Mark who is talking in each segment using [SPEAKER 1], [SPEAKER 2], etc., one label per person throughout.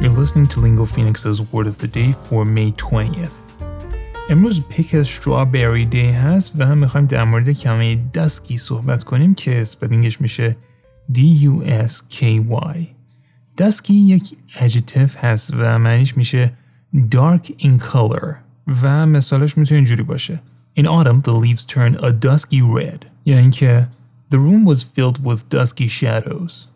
[SPEAKER 1] You're listening to Lingo Phoenix's Word of the Day for May 20th. امروز پیک از strawberry day هست و هم میخوایم در مورد کلمه دسکی صحبت کنیم که اسپلینگش میشه D-U-S-K-Y دسکی یک adjective هست و معنیش میشه dark in color و مثالش میتونه اینجوری باشه In autumn the leaves turn a dusky red یعنی که The room was filled with dusky shadows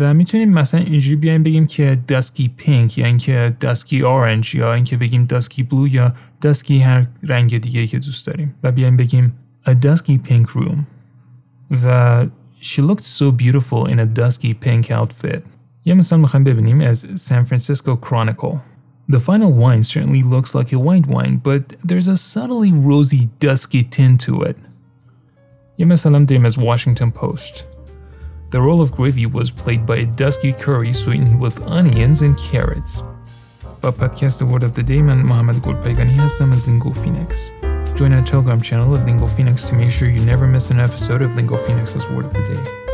[SPEAKER 1] و میتونیم مثلا اینجوری بیایم بگیم که دسکی پینک یعنی که دسکی اورنج یا اینکه بگیم دسکی بلو یا دسکی هر رنگ دیگه که دوست داریم و بیایم بگیم a dusky pink room و she looked so beautiful in a dusky pink outfit یه مثال میخوایم ببینیم از San Francisco Chronicle The final wine certainly looks like a white wine, but there's a subtly rosy, dusky tint to it. یه مثال هم داریم از Washington Post. The role of gravy was played by a dusky curry sweetened with onions and carrots. با پادکست Word of the Day من محمد گلپیگانی هستم از Lingo Phoenix. Join our Telegram channel at Lingo Phoenix to make sure you never miss an episode of Lingo Phoenix's Word of the Day.